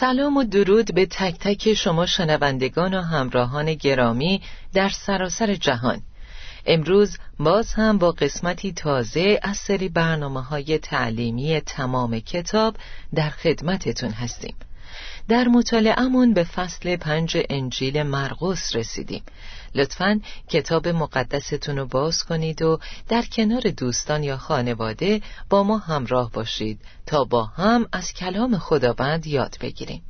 سلام و درود به تک تک شما شنوندگان و همراهان گرامی در سراسر جهان. امروز باز هم با قسمتی تازه از سری برنامه های تعلیمی تمام کتاب در خدمتتون هستیم. در مطالعهمون به فصل پنج انجیل مرقس رسیدیم. لطفا کتاب مقدستون رو باز کنید و در کنار دوستان یا خانواده با ما همراه باشید تا با هم از کلام خداوند یاد بگیریم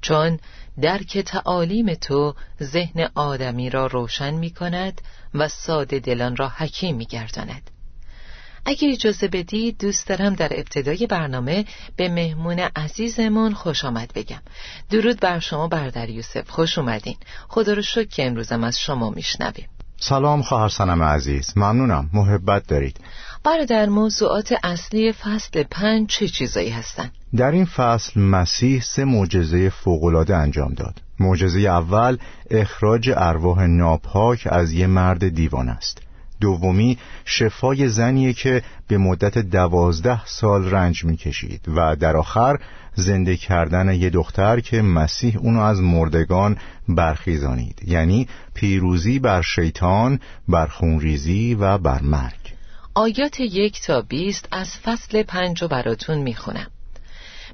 چون درک تعالیم تو ذهن آدمی را روشن می کند و ساده دلان را حکیم می گرداند. اگه اجازه بدید دوست دارم در ابتدای برنامه به مهمون عزیزمون خوش آمد بگم. درود بر شما بردر یوسف. خوش اومدین. خدا رو شکر که امروزم از شما میشنویم. سلام خواهر سنم عزیز. ممنونم. محبت دارید. برادر موضوعات اصلی فصل پنج چه چیزایی هستن؟ در این فصل مسیح سه معجزه فوقالعاده انجام داد. معجزه اول اخراج ارواح ناپاک از یه مرد دیوان است. دومی شفای زنیه که به مدت دوازده سال رنج می‌کشید و در آخر زنده کردن یه دختر که مسیح اونو از مردگان برخیزانید. یعنی پیروزی بر شیطان بر خونریزی و بر مرگ. آیات یک تا بیست از فصل پنج براتون می‌خونم.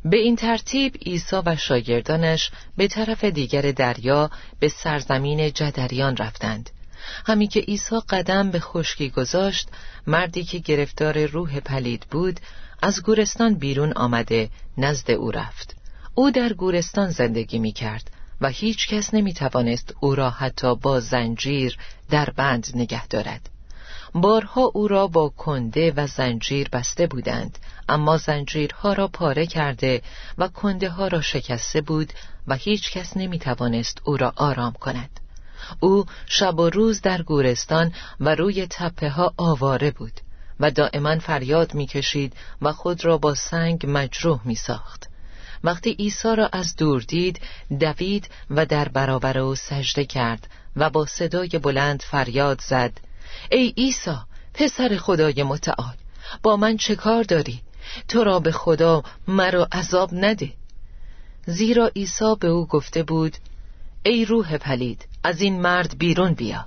به این ترتیب عیسی و شاگردانش به طرف دیگر دریا به سرزمین جدریان رفتند. همی که عیسی قدم به خشکی گذاشت مردی که گرفتار روح پلید بود از گورستان بیرون آمده نزد او رفت. او در گورستان زندگی می کرد و هیچ کس نمی توانست او را حتی با زنجیر در بند نگه دارد. بارها او را با کنده و زنجیر بسته بودند اما زنجیرها را پاره کرده و کنده ها را شکسته بود و هیچ کس نمی توانست او را آرام کند. او شب و روز در گورستان و روی تپه ها آواره بود و دائما فریاد می‌کشید و خود را با سنگ مجروح می ساخت. وقتی عیسی را از دور دید دوید و در برابر او سجده کرد و با صدای بلند فریاد زد ای عیسی پسر خدای متعال با من چه کار داری تو را به خدا مرا عذاب نده زیرا عیسی به او گفته بود ای روح پلید از این مرد بیرون بیا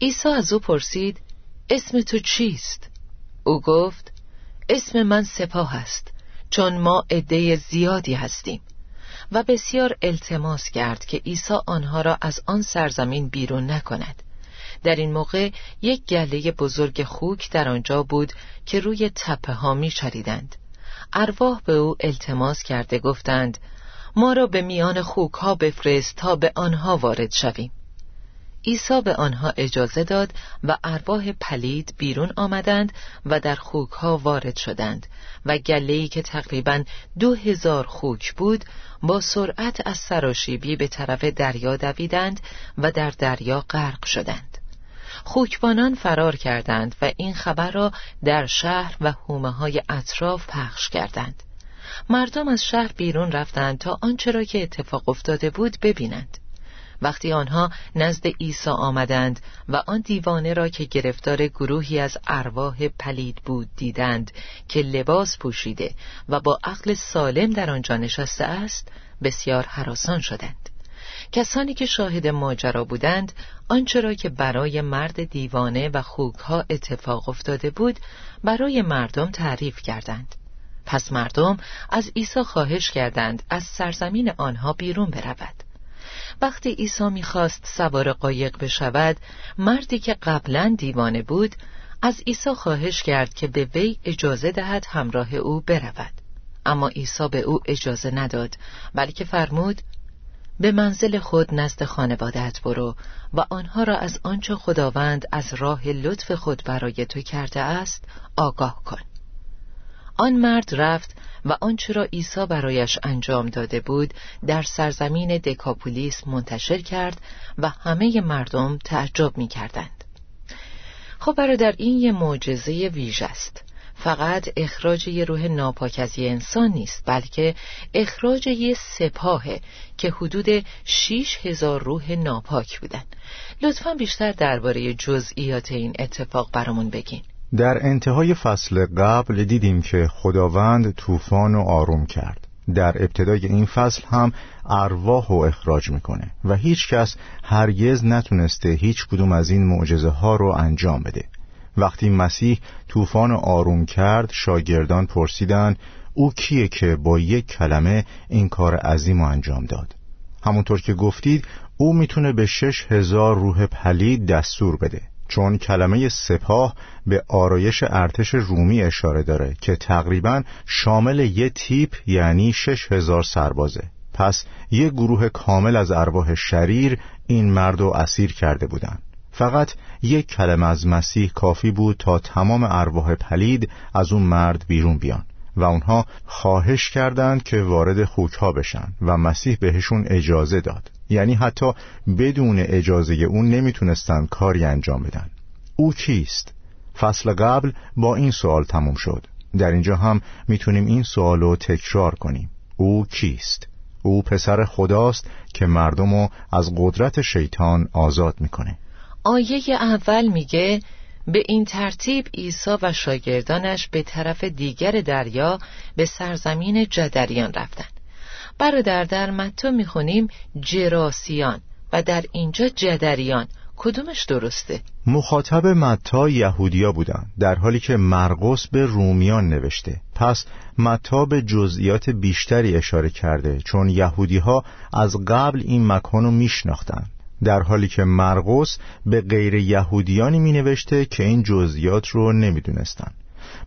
عیسی از او پرسید اسم تو چیست؟ او گفت اسم من سپاه است چون ما عده زیادی هستیم و بسیار التماس کرد که عیسی آنها را از آن سرزمین بیرون نکند در این موقع یک گله بزرگ خوک در آنجا بود که روی تپه ها می چریدند. ارواح به او التماس کرده گفتند ما را به میان خوک ها بفرست تا به آنها وارد شویم. عیسی به آنها اجازه داد و ارواح پلید بیرون آمدند و در خوک ها وارد شدند و گلهی که تقریبا دو هزار خوک بود با سرعت از سراشیبی به طرف دریا دویدند و در دریا غرق شدند. خوکبانان فرار کردند و این خبر را در شهر و حومه های اطراف پخش کردند. مردم از شهر بیرون رفتند تا آنچه را که اتفاق افتاده بود ببینند. وقتی آنها نزد عیسی آمدند و آن دیوانه را که گرفتار گروهی از ارواح پلید بود دیدند که لباس پوشیده و با عقل سالم در آنجا نشسته است بسیار حراسان شدند. کسانی که شاهد ماجرا بودند آنچه را که برای مرد دیوانه و خوکها اتفاق افتاده بود برای مردم تعریف کردند. پس مردم از عیسی خواهش کردند از سرزمین آنها بیرون برود. وقتی عیسی می‌خواست سوار قایق بشود مردی که قبلا دیوانه بود از عیسی خواهش کرد که به وی اجازه دهد همراه او برود. اما عیسی به او اجازه نداد بلکه فرمود به منزل خود نزد خانوادت برو و آنها را از آنچه خداوند از راه لطف خود برای تو کرده است آگاه کن. آن مرد رفت و آنچه را عیسی برایش انجام داده بود در سرزمین دکاپولیس منتشر کرد و همه مردم تعجب می کردند. خب برادر این یه معجزه ویژه است. فقط اخراج یه روح ناپاک از یه انسان نیست بلکه اخراج یه سپاهه که حدود شیش هزار روح ناپاک بودن. لطفا بیشتر درباره جزئیات این اتفاق برامون بگین. در انتهای فصل قبل دیدیم که خداوند طوفان و آروم کرد. در ابتدای این فصل هم ارواح و اخراج می‌کنه و هیچ کس هرگز نتونسته هیچ کدوم از این معجزه ها رو انجام بده. وقتی مسیح طوفان آروم کرد شاگردان پرسیدن او کیه که با یک کلمه این کار عظیم انجام داد؟ همونطور که گفتید او می‌تونه به شش هزار روح پلید دستور بده. چون کلمه سپاه به آرایش ارتش رومی اشاره داره که تقریبا شامل یه تیپ یعنی شش هزار سربازه پس یه گروه کامل از ارواح شریر این مرد رو اسیر کرده بودند. فقط یک کلمه از مسیح کافی بود تا تمام ارواح پلید از اون مرد بیرون بیان و اونها خواهش کردند که وارد خوکها بشن و مسیح بهشون اجازه داد یعنی حتی بدون اجازه اون نمی‌تونستند کاری انجام بدن او کیست؟ فصل قبل با این سوال تموم شد در اینجا هم می‌تونیم این سوال رو تکرار کنیم او کیست؟ او پسر خداست که مردم رو از قدرت شیطان آزاد می‌کنه آیه اول میگه به این ترتیب عیسی و شاگردانش به طرف دیگر دریا به سرزمین جدریان رفتند. برادر در متو می‌خونیم جراسیان و در اینجا جدریان کدومش درسته؟ مخاطب متا یهودیا بودند در حالی که مرقس به رومیان نوشته پس متا به جزئیات بیشتری اشاره کرده چون یهودی ها از قبل این مکان رو میشناختند در حالی که مرقس به غیر یهودیانی می نوشته که این جزئیات رو نمی‌دونستند.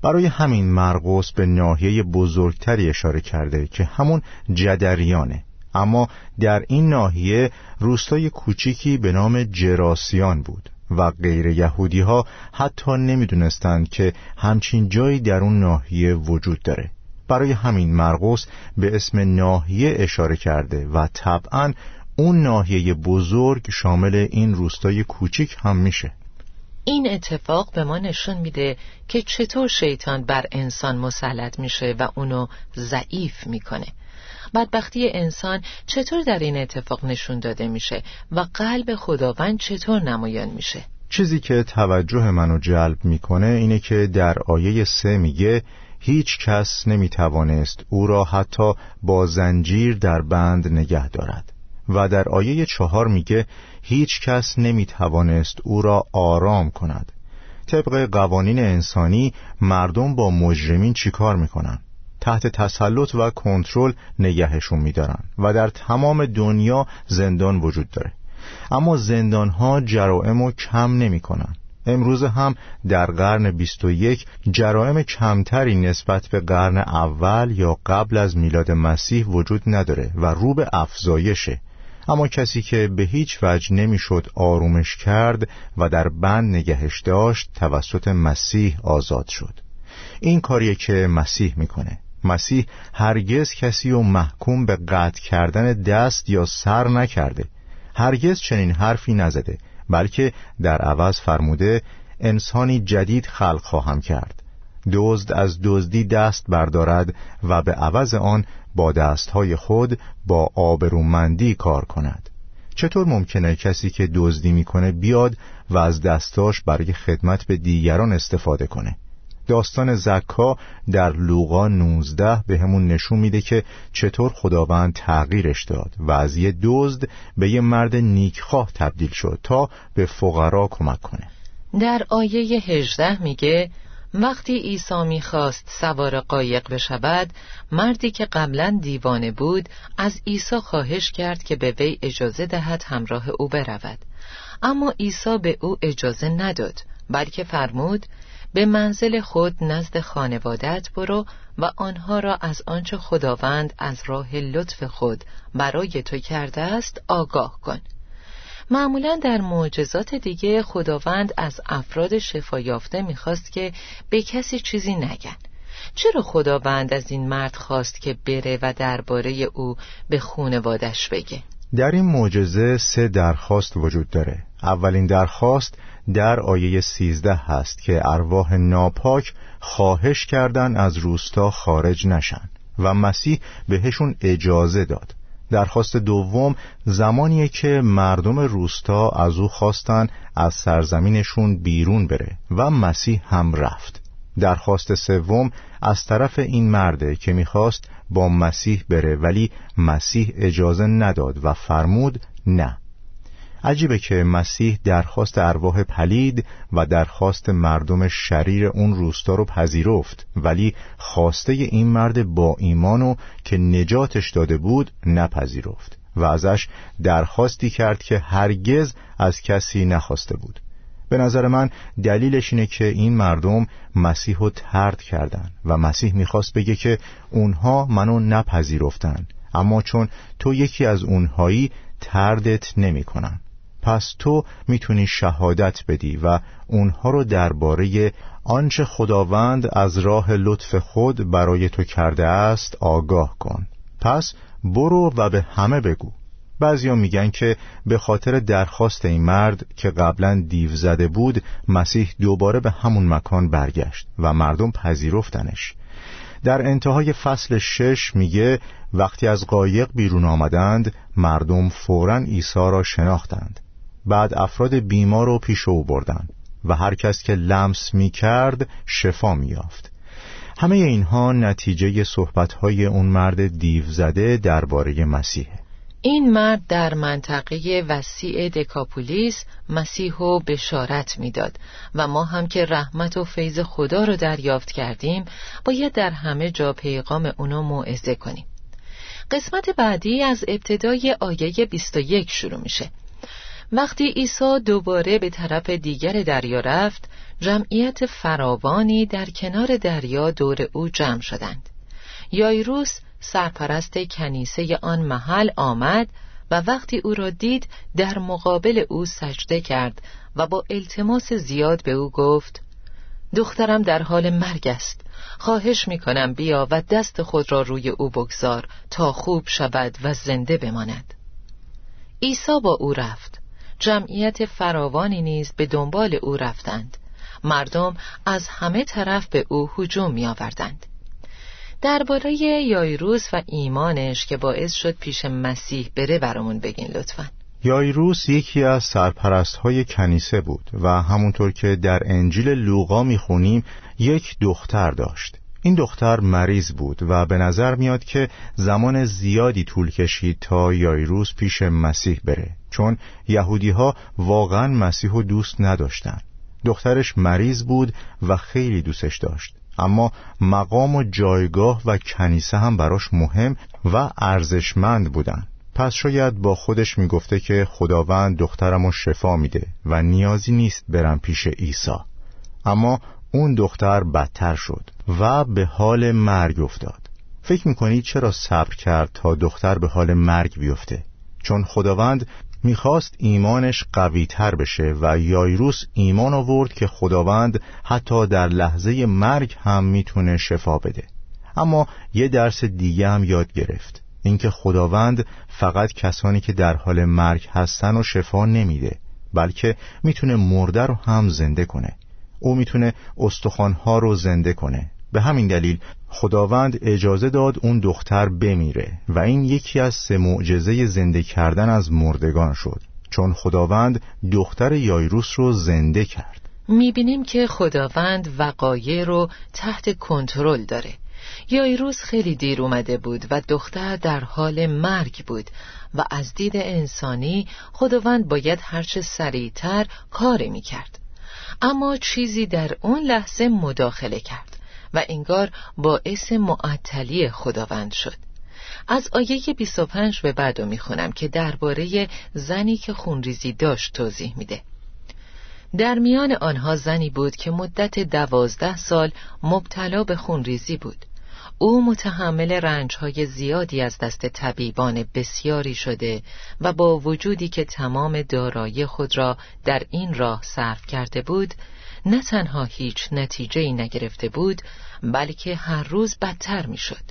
برای همین مرقس به ناحیه بزرگتری اشاره کرده که همون جدریانه. اما در این ناحیه روستای کوچیکی به نام جراسیان بود و غیر یهودی ها حتی نمی‌دونستند که همچین جایی در اون ناحیه وجود داره. برای همین مرقس به اسم ناحیه اشاره کرده و طبعا اون ناحیه بزرگ شامل این روستای کوچیک هم میشه. این اتفاق به ما نشون میده که چطور شیطان بر انسان مسلط میشه و اونو ضعیف می‌کنه. بدبختی انسان چطور در این اتفاق نشون داده میشه و قلب خداوند چطور نمایان میشه؟ چیزی که توجه منو جلب می‌کنه اینه که در آیه سه میگه هیچ کس نمی‌توانست او را حتی با زنجیر در بند نگه دارد. و در آیه چهار میگه هیچ کس نمی‌توانست او را آرام کند. طبق قوانین انسانی مردم با مجرمین چیکار می‌کنن؟ تحت تسلط و کنترل نگهشون میدارن و در تمام دنیا زندان وجود داره. اما زندان ها جرائم رو کم نمی‌کنن. امروز هم در قرن 21 جرائم کمتری نسبت به قرن اول یا قبل از میلاد مسیح وجود نداره و رو به افزایشه. اما کسی که به هیچ وجه نمی‌شد آرومش کرد و در بند نگهش داشت توسط مسیح آزاد شد. این کاریه که مسیح می‌کنه. مسیح هرگز کسی رو محکوم به قطع کردن دست یا سر نکرده. هرگز چنین حرفی نزده بلکه در عوض فرموده انسانی جدید خلق خواهم کرد. دزد از دزدی دست بردارد و به عوض آن با دستهای خود با آبرومندی کار کند. چطور ممکنه کسی که دزدی می‌کنه بیاد و از دستاش برای خدمت به دیگران استفاده کنه؟ داستان زکا در لوقا 19 به همون نشون میده که چطور خداوند تغییرش داد و از یه دزد به یه مرد نیکخواه تبدیل شد تا به فقرا کمک کنه. در آیه 18 میگه وقتی عیسی می‌خواست سوار قایق بشود مردی که قبلا دیوانه بود از عیسی خواهش کرد که به وی اجازه دهد همراه او برود. اما عیسی به او اجازه نداد بلکه فرمود به منزل خود نزد خانوادت برو و آنها را از آنچه خداوند از راه لطف خود برای تو کرده است آگاه کن. معمولا در معجزات دیگه خداوند از افراد شفا یافته می‌خواست که به کسی چیزی نگن. چرا خداوند از این مرد خواست که بره و درباره او به خونوادش بگه؟ در این معجزه سه درخواست وجود داره. اولین درخواست در آیه سیزده هست که ارواح ناپاک خواهش کردن از روستا خارج نشن و مسیح بهشون اجازه داد. درخواست دوم زمانیه که مردم روستا از او خواستن از سرزمینشون بیرون بره و مسیح هم رفت. درخواست سوم از طرف این مرده که می‌خواست با مسیح بره ولی مسیح اجازه نداد و فرمود نه. عجیبه که مسیح درخواست ارواح پلید و درخواست مردم شریر اون روستا رو پذیرفت. ولی خواسته این مرد با ایمانو که نجاتش داده بود نپذیرفت و ازش درخواستی کرد که هرگز از کسی نخواسته بود. به نظر من دلیلش اینه که این مردم مسیح رو ترد کردن و مسیح می‌خواست بگه که اونها منو نپذیرفتن. اما چون تو یکی از اونهایی تردت نمی‌کنن. پس تو می‌تونی شهادت بدی و اونها رو درباره آنچه خداوند از راه لطف خود برای تو کرده است آگاه کن. پس برو و به همه بگو. بعضیا میگن که به خاطر درخواست این مرد که قبلا دیو زده بود مسیح دوباره به همون مکان برگشت و مردم پذیرفتنش. در انتهای فصل شش میگه وقتی از قایق بیرون آمدند مردم فورا عیسی را شناختند. بعد افراد بیمار رو پیش او بردن و هر کس که لمس می کرد شفا می یافت همه اینها نتیجه صحبتهای اون مرد دیو زده درباره مسیح این مرد در منطقه وسیع دکاپولیس مسیح و بشارت می‌داد و ما هم که رحمت و فیض خدا رو دریافت کردیم باید در همه جا پیغام اونو موعظه کنیم. قسمت بعدی از ابتدای آیه 21 شروع میشه. وقتی عیسی دوباره به طرف دیگر دریا رفت جمعیت فراوانی در کنار دریا دور او جمع شدند. یایروس سرپرست کنیسه آن محل آمد و وقتی او را دید در مقابل او سجده کرد و با التماس زیاد به او گفت دخترم در حال مرگ است. خواهش می کنم بیا و دست خود را روی او بگذار تا خوب شود و زنده بماند. عیسی با او رفت. جمعیت فراوانی نیز به دنبال او رفتند. مردم از همه طرف به او هجوم می آوردند درباره یایروس و ایمانش که باعث شد پیش مسیح بره برامون بگین لطفا. یایروس یکی از سرپرست های کنیسه بود و همونطور که در انجیل لوقا می‌خونیم یک دختر داشت. این دختر مریض بود و به نظر میاد که زمان زیادی طول کشید تا یایروس پیش مسیح بره چون یهودی ها واقعا مسیح و دوست نداشتن دخترش مریض بود و خیلی دوستش داشت اما مقام و جایگاه و کنیسه هم براش مهم و ارزشمند بودن پس شاید با خودش می‌گفته که خداوند دخترمو شفا میده و نیازی نیست برم پیش عیسی. اما اون دختر بدتر شد و به حال مرگ افتاد. فکر می‌کنی چرا صبر کرد تا دختر به حال مرگ بیفته؟ چون خداوند می‌خواست ایمانش قوی تر بشه و یایروس ایمان آورد که خداوند حتی در لحظه مرگ هم می‌تونه شفا بده. اما یه درس دیگه هم یاد گرفت. اینکه خداوند فقط کسانی که در حال مرگ هستن و شفا نمیده بلکه می‌تونه مرده رو هم زنده کنه. او می‌تونه استخوانها رو زنده کنه. به همین دلیل خداوند اجازه داد اون دختر بمیره و این یکی از سه معجزه زنده کردن از مردگان شد چون خداوند دختر یایروس رو زنده کرد. می‌بینیم که خداوند وقایع رو تحت کنترل داره. یایروس خیلی دیر اومده بود و دختر در حال مرگ بود و از دید انسانی خداوند باید هرچه سریعتر کاری می‌کرد. اما چیزی در اون لحظه مداخله کرد و انگار باعث معطلی خداوند شد. از آیه 25 به بعد می‌خونم که درباره زنی که خونریزی داشت توضیح میده. در میان آنها زنی بود که مدت دوازده سال مبتلا به خونریزی بود. او متحمل رنجهای زیادی از دست طبیبان بسیاری شده و با وجودی که تمام دارایی خود را در این راه صرف کرده بود نه تنها هیچ نتیجه ای نگرفته بود بلکه هر روز بدتر می‌شد.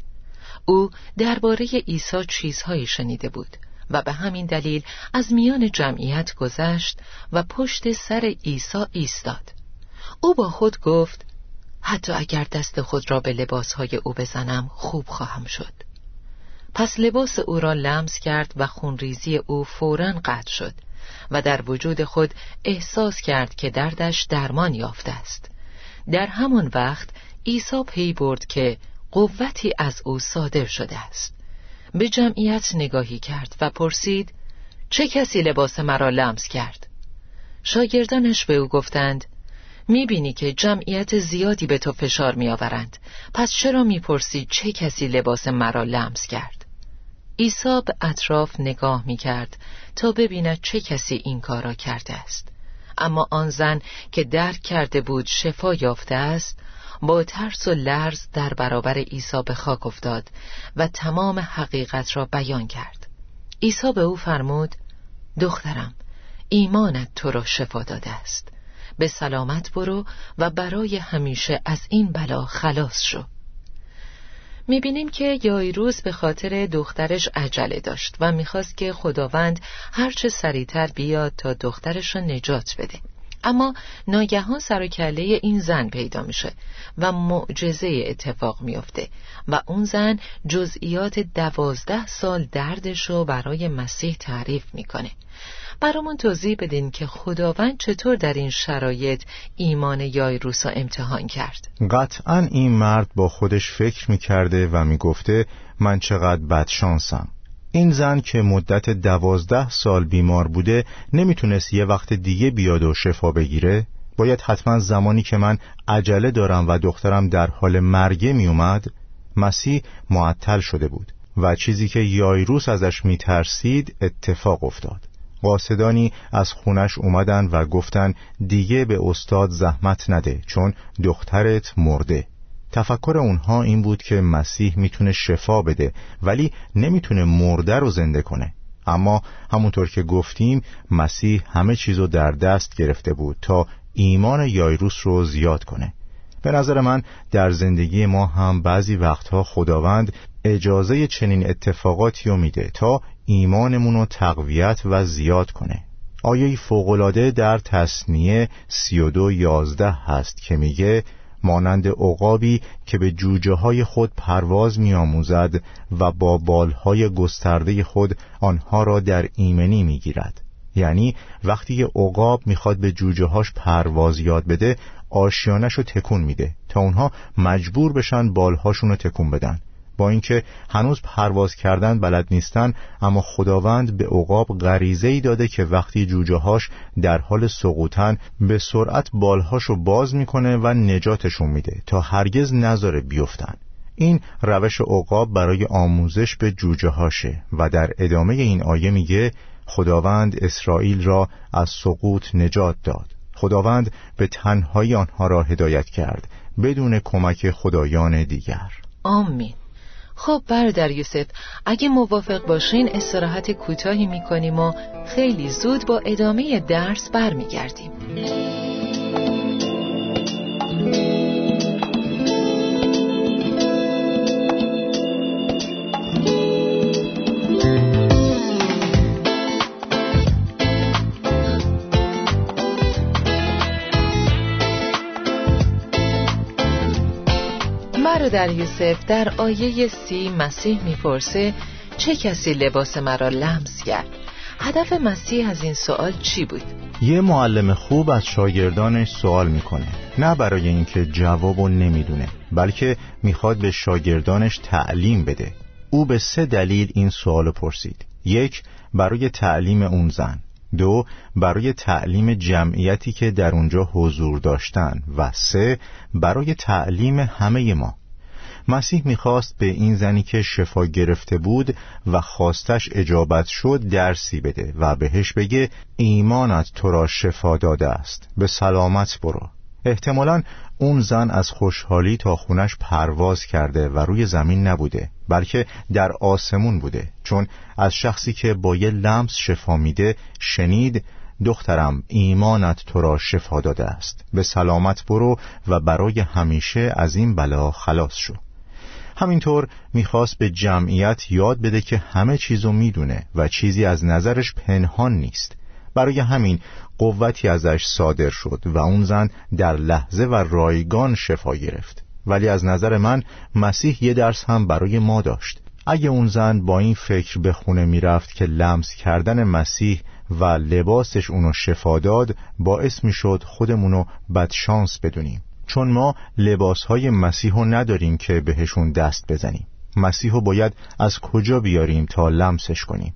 او درباره عیسی چیزهایی شنیده بود و به همین دلیل از میان جمعیت گذشت و پشت سر عیسی ایستاد او با خود گفت حتی اگر دست خود را به لباسهای او بزنم خوب خواهم شد. پس لباس او را لمس کرد و خونریزی او فورا قطع شد و در وجود خود احساس کرد که دردش درمان یافته است. در همان وقت عیسی پی برد که قوتی از او صادر شده است. به جمعیت نگاهی کرد و پرسید چه کسی لباس مرا لمس کرد؟ شاگردانش به او گفتند می‌بینی که جمعیت زیادی به تو فشار میآورند. پس چرا می‌پرسی چه کسی لباس مرا لمس کرد؟ عیسی به اطراف نگاه می‌کرد تا ببیند چه کسی این کار را کرده است. اما آن زن که درک کرده بود شفا یافته است با ترس و لرز در برابر عیسی به خاک افتاد و تمام حقیقت را بیان کرد. عیسی به او فرمود دخترم ایمانت تو را شفا داده است. به سلامت برو و برای همیشه از این بلا خلاص شو. می‌بینیم که یایروز به خاطر دخترش عجله داشت و می‌خواست که خداوند هرچه سریعتر بیاد تا دخترش را نجات بده. اما ناگهان سر و کله این زن پیدا میشه و معجزه اتفاق میافته و اون زن جزئیات دوازده سال دردش رو برای مسیح تعریف می‌کنه. برامون توضیح بدین که خداوند چطور در این شرایط ایمان یایروس را امتحان کرد. قطعا این مرد با خودش فکر می‌کرده و می‌گفته من چقدر بدشانسم این زن که مدت دوازده سال بیمار بوده نمی‌تونست یه وقت دیگه بیاد و شفا بگیره؟ باید حتما زمانی که من عجله دارم و دخترم در حال مرگه میومد مسیح معطل شده بود و چیزی که یایروس ازش میترسید اتفاق افتاد. قاصدانی از خونش اومدن و گفتن دیگه به استاد زحمت نده چون دخترت مرده. تفکر اونها این بود که مسیح می‌تونه شفا بده ولی نمی‌تونه مرده رو زنده کنه. اما همونطور که گفتیم مسیح همه چیزو در دست گرفته بود تا ایمان یایروس رو زیاد کنه. به نظر من در زندگی ما هم بعضی وقتها خداوند اجازه چنین اتفاقاتی رو میده تا ایمانمون رو تقویت و زیاد کنه. آیه فوقلاده در تصنیه سی و دو یازده هست که میگه مانند عقابی که به جوجه های خود پرواز میآموزد و با بالهای گسترده خود آنها را در ایمنی می‌گیرد. یعنی وقتی عقاب می‌خواد به جوجه هاش پرواز یاد بده آشیانش رو تکون میده تا اونها مجبور بشن بالهاشون رو تکون بدن. با اینکه هنوز پرواز کردن بلد نیستن اما خداوند به عقاب غریزه ای داده که وقتی جوجه هاش در حال سقوطن به سرعت بالهاشو باز می‌کنه و نجاتشون میده تا هرگز نذاره بیفتن. این روش عقاب برای آموزش به جوجه هاشه و در ادامه این آیه میگه خداوند اسرائیل را از سقوط نجات داد. خداوند به تنهایی آنها را هدایت کرد بدون کمک خدایان دیگر. آمین. خب برادر یوسف اگه موافق باشین استراحت کوتاهی می‌کنیم و خیلی زود با ادامه درس برمیگردیم. در یوسف در آیه سی مسیح می‌پرسه چه کسی لباس مرا لمس کرد؟ هدف مسیح از این سوال چی بود؟ یه معلم خوب از شاگردانش سوال می‌کنه. نه برای اینکه جوابو نمی‌دونه بلکه می‌خواد به شاگردانش تعلیم بده. او به سه دلیل این سوال پرسید. یک برای تعلیم اون زن. دو برای تعلیم جمعیتی که در اونجا حضور داشتن. و سه برای تعلیم همه ما. مسیح می‌خواست به این زنی که شفا گرفته بود و خواستش اجابت شد درسی بده و بهش بگه ایمانت تو را شفا داده است به سلامت برو. احتمالا اون زن از خوشحالی تا خونش پرواز کرده و روی زمین نبوده بلکه در آسمون بوده چون از شخصی که با یه لمس شفا میده شنید دخترم ایمانت تو را شفا داده است به سلامت برو و برای همیشه از این بلا خلاص شو. همینطور می‌خواست به جمعیت یاد بده که همه چیزو می‌دونه و چیزی از نظرش پنهان نیست. برای همین قوتی ازش صادر شد و اون زن در لحظه و رایگان شفا گرفت. ولی از نظر من مسیح یه درس هم برای ما داشت. اگه اون زن با این فکر به خونه می‌رفت که لمس کردن مسیح و لباسش اونو شفا داد باعث می‌شد خودمونو بدشانس بدونیم. چون ما لباسهای مسیحو نداریم که بهشون دست بزنیم. مسیحو باید از کجا بیاریم تا لمسش کنیم؟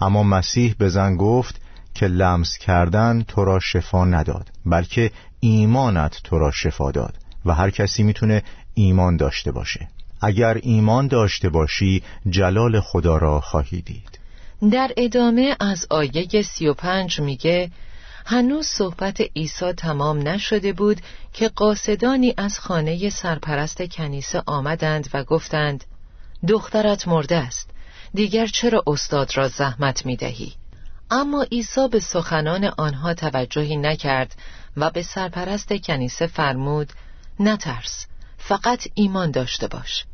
اما مسیح به زن گفت که لمس کردن تو را شفا نداد بلکه ایمانت تو را شفا داد و هر کسی می‌تونه ایمان داشته باشه. اگر ایمان داشته باشی جلال خدا را خواهی دید. در ادامه از آیه سی و پنج میگه هنوز صحبت عیسی تمام نشده بود که قاصدانی از خانه سرپرست کنیسه آمدند و گفتند دخترت مرده است. دیگر چرا استاد را زحمت می دهی؟ اما عیسی به سخنان آنها توجهی نکرد و به سرپرست کنیسه فرمود نترس فقط ایمان داشته باش.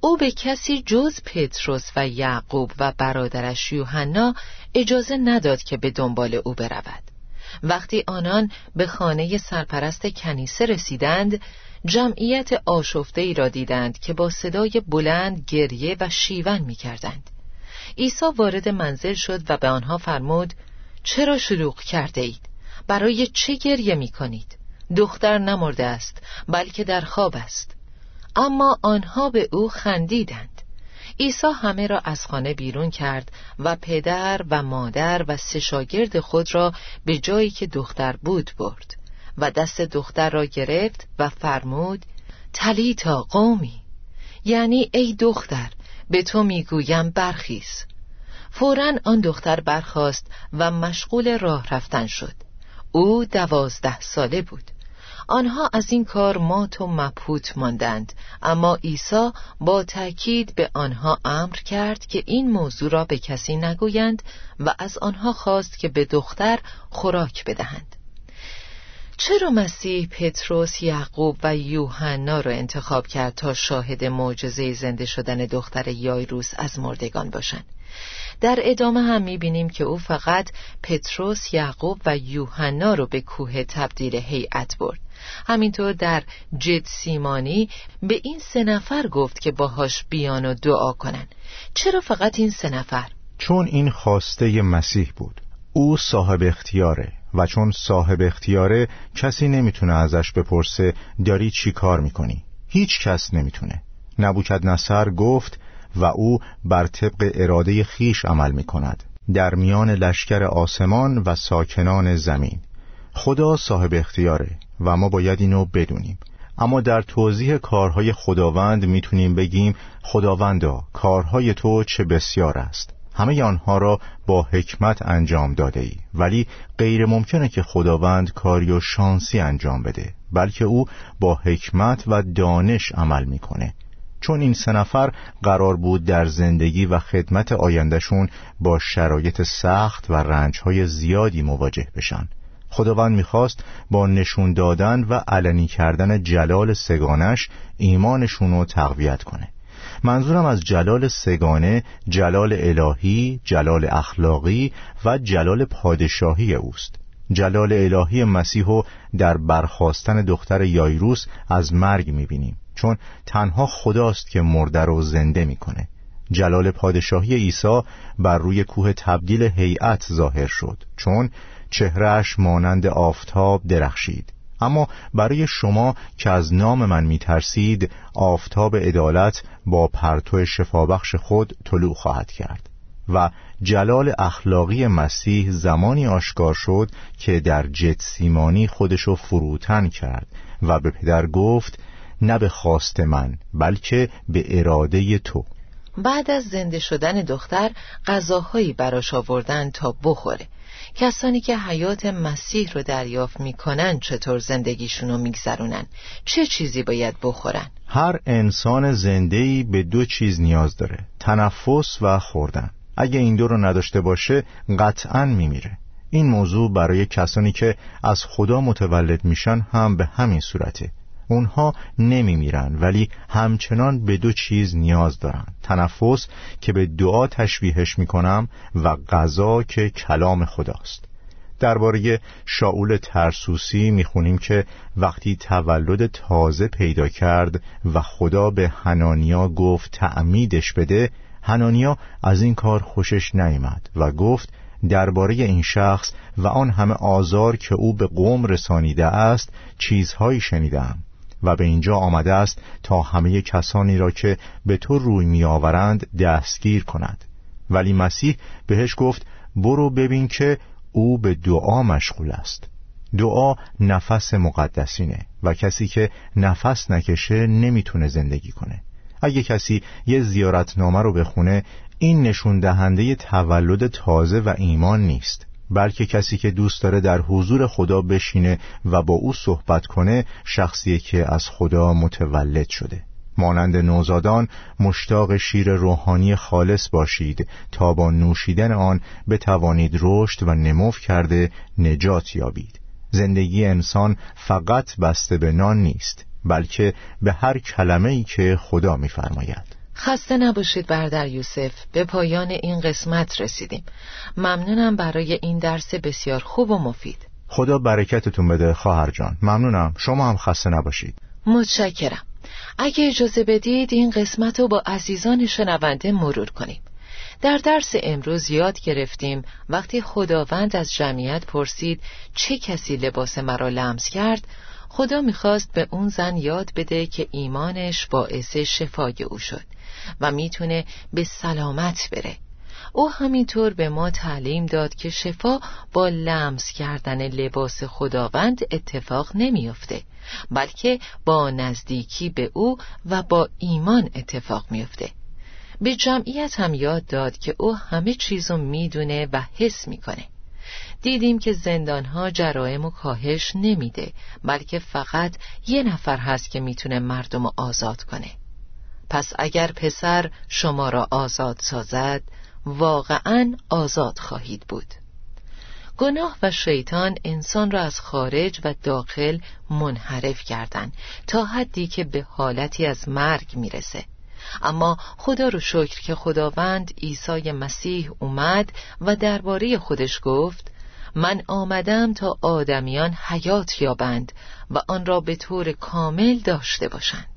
او به کسی جز پتروس و یعقوب و برادرش یوحنا اجازه نداد که به دنبال او برود. وقتی آنان به خانه سرپرست کنیسه رسیدند جمعیت آشفته ای را دیدند که با صدای بلند گریه و شیون می کردند. عیسی وارد منزل شد و به آنها فرمود چرا شلوغ کرده اید؟ برای چه گریه می کنید؟ دختر نمرده است بلکه در خواب است اما آنها به او خندیدند عیسی همه را از خانه بیرون کرد و پدر و مادر و سه شاگرد خود را به جایی که دختر بود برد و دست دختر را گرفت و فرمود تلیتا قومی یعنی ای دختر به تو می‌گویم برخیز. فورا آن دختر برخاست و مشغول راه رفتن شد. او دوازده ساله بود. آنها از این کار مات و مبهوت ماندند. اما عیسی با تأکید به آنها امر کرد که این موضوع را به کسی نگویند و از آنها خواست که به دختر خوراک بدهند. چرا مسیح پتروس، یعقوب و یوحنا را انتخاب کرد تا شاهد معجزه زنده شدن دختر یایروس از مردگان باشند؟ در ادامه هم می‌بینیم که او فقط پتروس، یعقوب و یوحنا رو به کوه تبدیل هیئت برد. همینطور در جد سیمانی به این سه نفر گفت که باهاش بیان و دعا کنن. چرا فقط این سه نفر؟ چون این خواسته مسیح بود. او صاحب اختیاره و چون صاحب اختیاره کسی نمی‌تونه ازش بپرسه داری چی کار می‌کنی؟ هیچ کس نمی‌تونه. نبوکد نصر گفت و او بر طبق اراده خیش عمل می‌کند. در میان لشکر آسمان و ساکنان زمین. خدا صاحب اختیاره. و ما باید اینو بدونیم. اما در توضیح کارهای خداوند می‌تونیم بگیم خداوندا کارهای تو چه بسیار است. همه آنها را با حکمت انجام داده ای ولی غیر ممکنه که خداوند کاری و شانسی انجام بده بلکه او با حکمت و دانش عمل می‌کنه. چون این سه نفر قرار بود در زندگی و خدمت آیندهشون با شرایط سخت و رنجهای زیادی مواجه بشن. خداوند می‌خواست با نشون دادن و علنی کردن جلال سگانش ایمانشون رو تقویت کنه. منظورم از جلال سگانه جلال الهی، جلال اخلاقی و جلال پادشاهی اوست. جلال الهی مسیحو در برخواستن دختر یایروس از مرگ می‌بینیم. چون تنها خداست که مرده رو زنده می‌کنه. جلال پادشاهی عیسی بر روی کوه تبدیل هیئت ظاهر شد. چون چهرهش مانند آفتاب درخشید. اما برای شما که از نام من میترسید آفتاب عدالت با پرتو شفابخش خود طلوع خواهد کرد. و جلال اخلاقی مسیح زمانی آشکار شد که در سیمانی خودشو فروتن کرد و به پدر گفت نه به خواست من بلکه به اراده تو. بعد از زنده شدن دختر غذاهایی براش آوردن تا بخوره. کسانی که حیات مسیح رو دریافت می‌کنن چطور زندگیشون رو میگذرونن؟ چه چیزی باید بخورن؟ هر انسان زندهی به دو چیز نیاز داره تنفس و خوردن. اگه این دو رو نداشته باشه قطعا میمیره. این موضوع برای کسانی که از خدا متولد میشن هم به همین صورته. اونها نمی میرن ولی همچنان به دو چیز نیاز دارن. تنفس که به دعا تشبیهش می‌کنم و غذا که کلام خداست. درباره شاول ترسوسی می‌خونیم که وقتی تولد تازه پیدا کرد و خدا به هنانیا گفت تعمیدش بده هنانیا از این کار خوشش نیامد و گفت درباره این شخص و آن همه آزار که او به قوم رسانیده است چیزهایی شنیدم. و به اینجا آمده است تا همه کسانی را که به تو روی میآورند دستگیر کند. ولی مسیح بهش گفت برو ببین که او به دعا مشغول است. دعا نفس مقدسینه و کسی که نفس نکشه نمی‌تونه زندگی کنه. اگه کسی یه زیارتنامه رو بخونه این نشون دهنده تولد تازه و ایمان نیست. بلکه کسی که دوست داره در حضور خدا بشینه و با او صحبت کنه شخصی که از خدا متولد شده. مانند نوزادان مشتاق شیر روحانی خالص باشید تا با نوشیدن آن بتوانید رشد و نموف کرده نجات یابید. زندگی انسان فقط بسته به نان نیست بلکه به هر کلمه ای که خدا میفرماید. خسته نباشید بردر یوسف به پایان این قسمت رسیدیم. ممنونم برای این درس بسیار خوب و مفید. خدا برکتتون بده خواهر جان. ممنونم. شما هم خسته نباشید. متشکرم. اگه اجازه بدید این قسمت رو با عزیزان شنونده مرور کنیم. در درس امروز یاد گرفتیم وقتی خداوند از جمعیت پرسید چه کسی لباس مرا لمس کرد خدا می‌خواست به اون زن یاد بده که ایمانش باعث شفای او شد. و می‌تونه به سلامت بره. او همینطور به ما تعلیم داد که شفا با لمس کردن لباس خداوند اتفاق نمیافته بلکه با نزدیکی به او و با ایمان اتفاق میافته. به جمعیت هم یاد داد که او همه چیزو می‌دونه و حس می‌کنه. دیدیم که زندانها جرائم و کاهش نمیده بلکه فقط یه نفر هست که می‌تونه مردم رو آزاد کنه. پس اگر پسر شما را آزاد سازد واقعا آزاد خواهید بود. گناه و شیطان انسان را از خارج و داخل منحرف کردند تا حدی که به حالتی از مرگ می‌رسه. اما خدا رو شکر که خداوند عیسی مسیح اومد و درباره خودش گفت من آمدم تا آدمیان حیات یابند و آن را به طور کامل داشته باشند.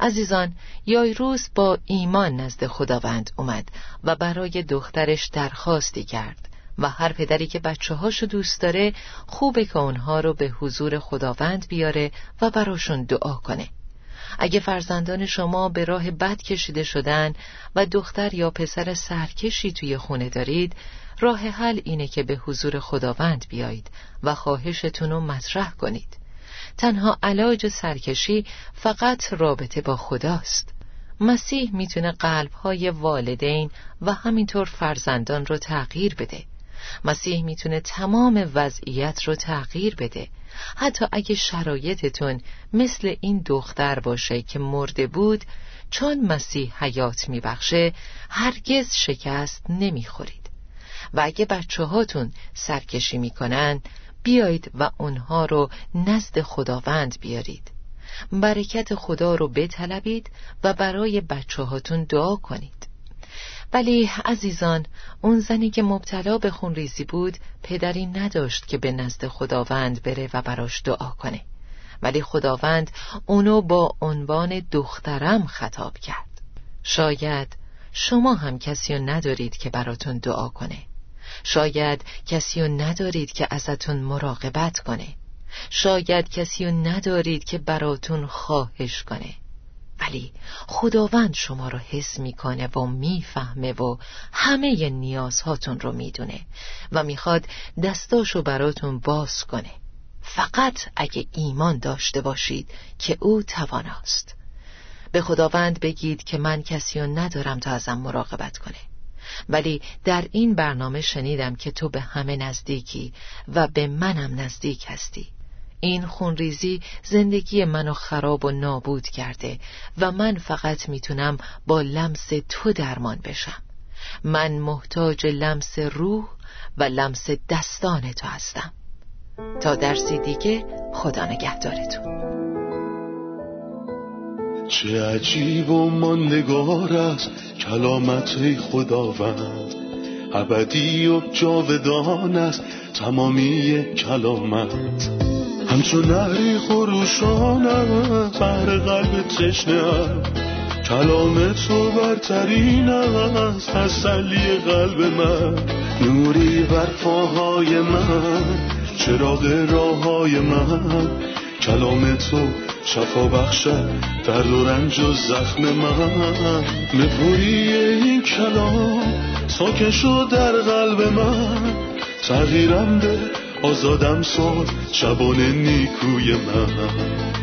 عزیزان یایروس با ایمان نزد خداوند اومد و برای دخترش درخواستی کرد و هر پدری که بچه هاشو دوست داره خوبه که اونها رو به حضور خداوند بیاره و براشون دعا کنه. اگه فرزندان شما به راه بد کشیده شدن و دختر یا پسر سرکشی توی خونه دارید راه حل اینه که به حضور خداوند بیایید و خواهشتون رو مطرح کنید. تنها علاج سرکشی فقط رابطه با خداست. مسیح می‌تونه قلبهای والدین و همینطور فرزندان رو تغییر بده. مسیح می‌تونه تمام وضعیت رو تغییر بده. حتی اگه شرایطتون مثل این دختر باشه که مرده بود چون مسیح حیات میبخشه هرگز شکست نمی‌خورید. و اگه بچه هاتون سرکشی می‌کنن بیایید و اونها رو نزد خداوند بیارید. برکت خدا رو بطلبید و برای بچه هاتون دعا کنید. ولی عزیزان اون زنی که مبتلا به خونریزی بود پدری نداشت که به نزد خداوند بره و براش دعا کنه. ولی خداوند اونو با عنوان دخترم خطاب کرد. شاید شما هم کسی رو ندارید که براتون دعا کنه. شاید کسی رو ندارید که ازتون مراقبت کنه. شاید کسی رو ندارید که براتون خواهش کنه. ولی خداوند شما رو حس می‌کنه و می‌فهمه و همه نیازهاتون رو می‌دونه و می‌خواد دستاشو براتون باز کنه. فقط اگه ایمان داشته باشید که او تواناست. به خداوند بگید که من کسی رو ندارم تا ازم مراقبت کنه. ولی در این برنامه شنیدم که تو به همه نزدیکی و به منم نزدیک هستی. این خونریزی زندگی منو خراب و نابود کرده و من فقط می‌تونم با لمس تو درمان بشم. من محتاج لمس روح و لمس دستان تو هستم. تا درسی دیگه خدا نگهدارتون. چه عجیب و ماندگار است کلامت خداوند. ابدی و جاودان است تمامی کلامت. همچون نهری خروشان بر قلب تشنه کلام تو برترین است تسلی قلب من. نوری بر پاهای من چراغ راه های من. کلام تو شفا بخشد درد و رنج و زخم من. نپوری این کلام ساکن شد در قلب من. تغییرم ده آزادم ساد شبان نیکوی من.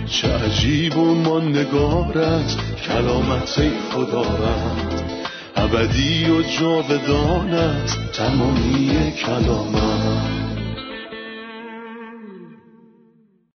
چه عجیب و ما نگارت کلامت خداوند ابدی و جاودانت تمامی کلامت